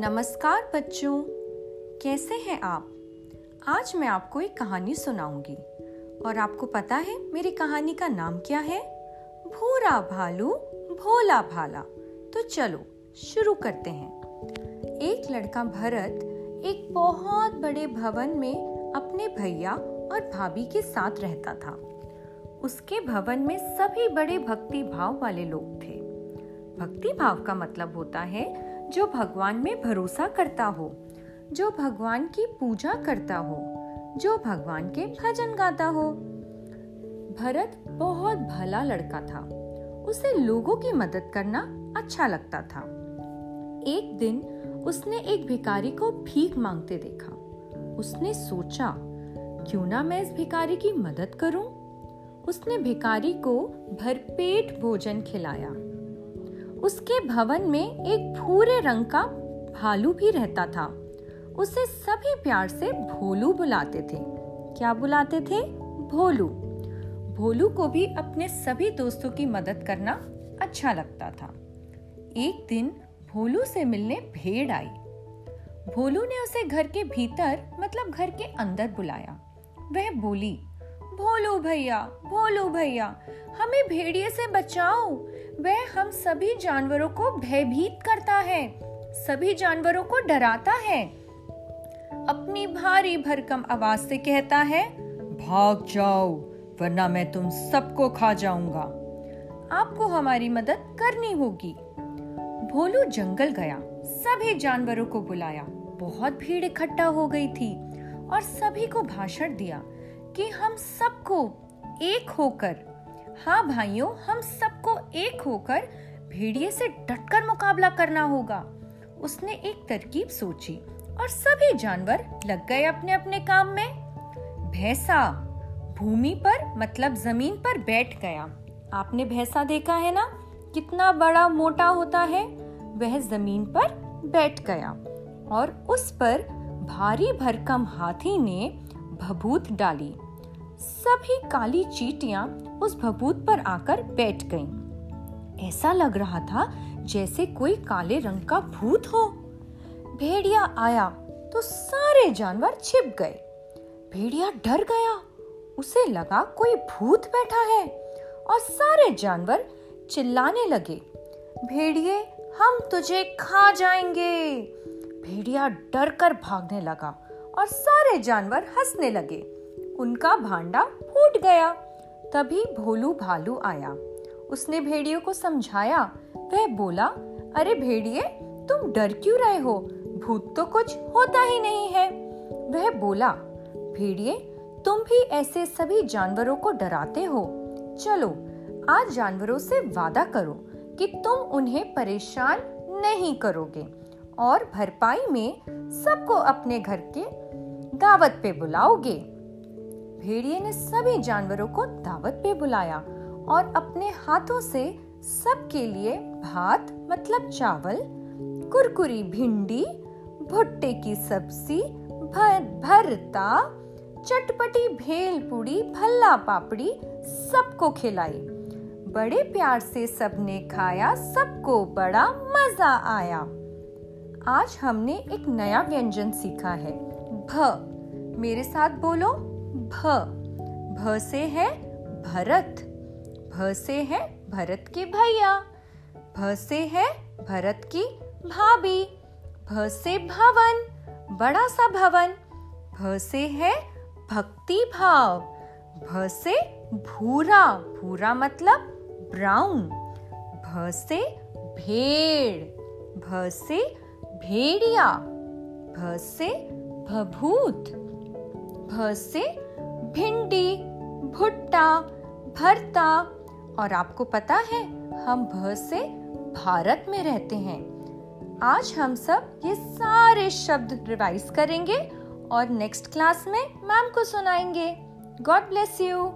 नमस्कार बच्चों, कैसे हैं आप? आज मैं आपको एक कहानी सुनाऊँगी। और आपको पता है मेरी कहानी का नाम क्या है? भूरा भालू, भोला भाला। तो चलो, शुरू करते हैं। एक लड़का भरत एक बहुत बड़े भवन में अपने भैया और भाभी के साथ रहता था। उसके भवन में सभी बड़े भक्ति भाव वाले लोग थे। भक्ति भाव का मतलब होता है जो भगवान में भरोसा करता हो, जो भगवान की पूजा करता हो, जो भगवान के भजन गाता हो। भरत बहुत भला लड़का था। उसे लोगों की मदद करना अच्छा लगता था। एक दिन उसने एक भिखारी को भीख मांगते देखा। उसने सोचा, क्यों ना मैं इस भिखारी की मदद करूँ? उसने भिखारी को भरपेट भोजन खिलाया। उसके भवन में एक भूरे रंग का भालू भी रहता था। उसे सभी प्यार से भोलू बुलाते थे। क्या बुलाते थे? भोलू। भोलू को भी अपने सभी दोस्तों की मदद करना अच्छा लगता था। एक दिन भोलू से मिलने भेड़ आई। भोलू ने उसे घर के भीतर मतलब घर के अंदर बुलाया। वह बोली भोलू भैया भोलू भैया, हमें भेड़िए से बचाओ। वह हम सभी जानवरों को भयभीत करता है, सभी जानवरों को डराता है। अपनी भारी भरकम आवाज़ से कहता है, भाग जाओ, वरना मैं तुम सबको खा जाऊँगा। आपको हमारी मदद करनी होगी। भोलू जंगल गया, सभी जानवरों को बुलाया। बहुत भीड़ इकट्ठा हो गई थी और सभी को भाषण दिया कि हम सबको एक होकर हाँ भाइयों, हम सबको एक होकर भेड़िए से डटकर मुकाबला करना होगा। उसने एक तरकीब सोची और सभी जानवर लग गए अपने अपने काम में। भैंसा भूमि पर मतलब ज़मीन पर बैठ गया। आपने भैंसा देखा है ना? कितना बड़ा मोटा होता है। वह ज़मीन पर बैठ गया और उस पर भारी भरकम हाथी ने भभूत डाली। सभी काली चीटियाँ उस भभूत पर आकर बैठ गईं। ऐसा लग रहा था जैसे कोई काले रंग का भूत हो। भेड़िया आया तो सारे जानवर छिप गए। भेड़िया डर गया। उसे लगा कोई भूत बैठा है और सारे जानवर चिल्लाने लगे। भेड़िए, हम तुझे खा जाएँगे। भेड़िया डर कर भागने लगा और सारे जानवर हंसने लगे। उनका भांडा फूट गया। तभी भोलू भालू आया। उसने भेड़ियों को समझाया। वह बोला, अरे भेड़िए, तुम डर क्यों रहे हो? भूत तो कुछ होता ही नहीं है। वह बोला, भेड़िए, तुम भी ऐसे सभी जानवरों को डराते हो। चलो, आज जानवरों से वादा करो कि तुम उन्हें परेशान नहीं करोगे और भरपाई में सबको अपने घर के दावत पे बुलाओगे। भेड़िए ने सभी जानवरों को दावत पे बुलाया और अपने हाथों से सबके लिए भात मतलब चावल कुरकुरी भिंडी भुट्टे की सब्ज़ी भर, भरता चटपटी भेल पूड़ी भल्ला पापड़ी सबको खिलाई। बड़े प्यार से सबने खाया सबको बड़ा मज़ा आया। आज हमने एक नया व्यंजन सीखा है। भ मेरे साथ बोलो। भ भ से है भरत भ से है भरत के भैया भ से है भरत की भाभी भ से भवन बड़ा सा भवन भ से है भक्ति भाव भ से भूरा भूरा मतलब ब्राउन भ से भेड़ भ से भेड़िया भ से भभूत भ से भिंडी, भुट्टा, भरता और आपको पता है, हम भ से भारत में रहते हैं। आज हम सब ये सारे शब्द रिवाइज करेंगे और नेक्स्ट क्लास में मैम को सुनाएँगे। God bless you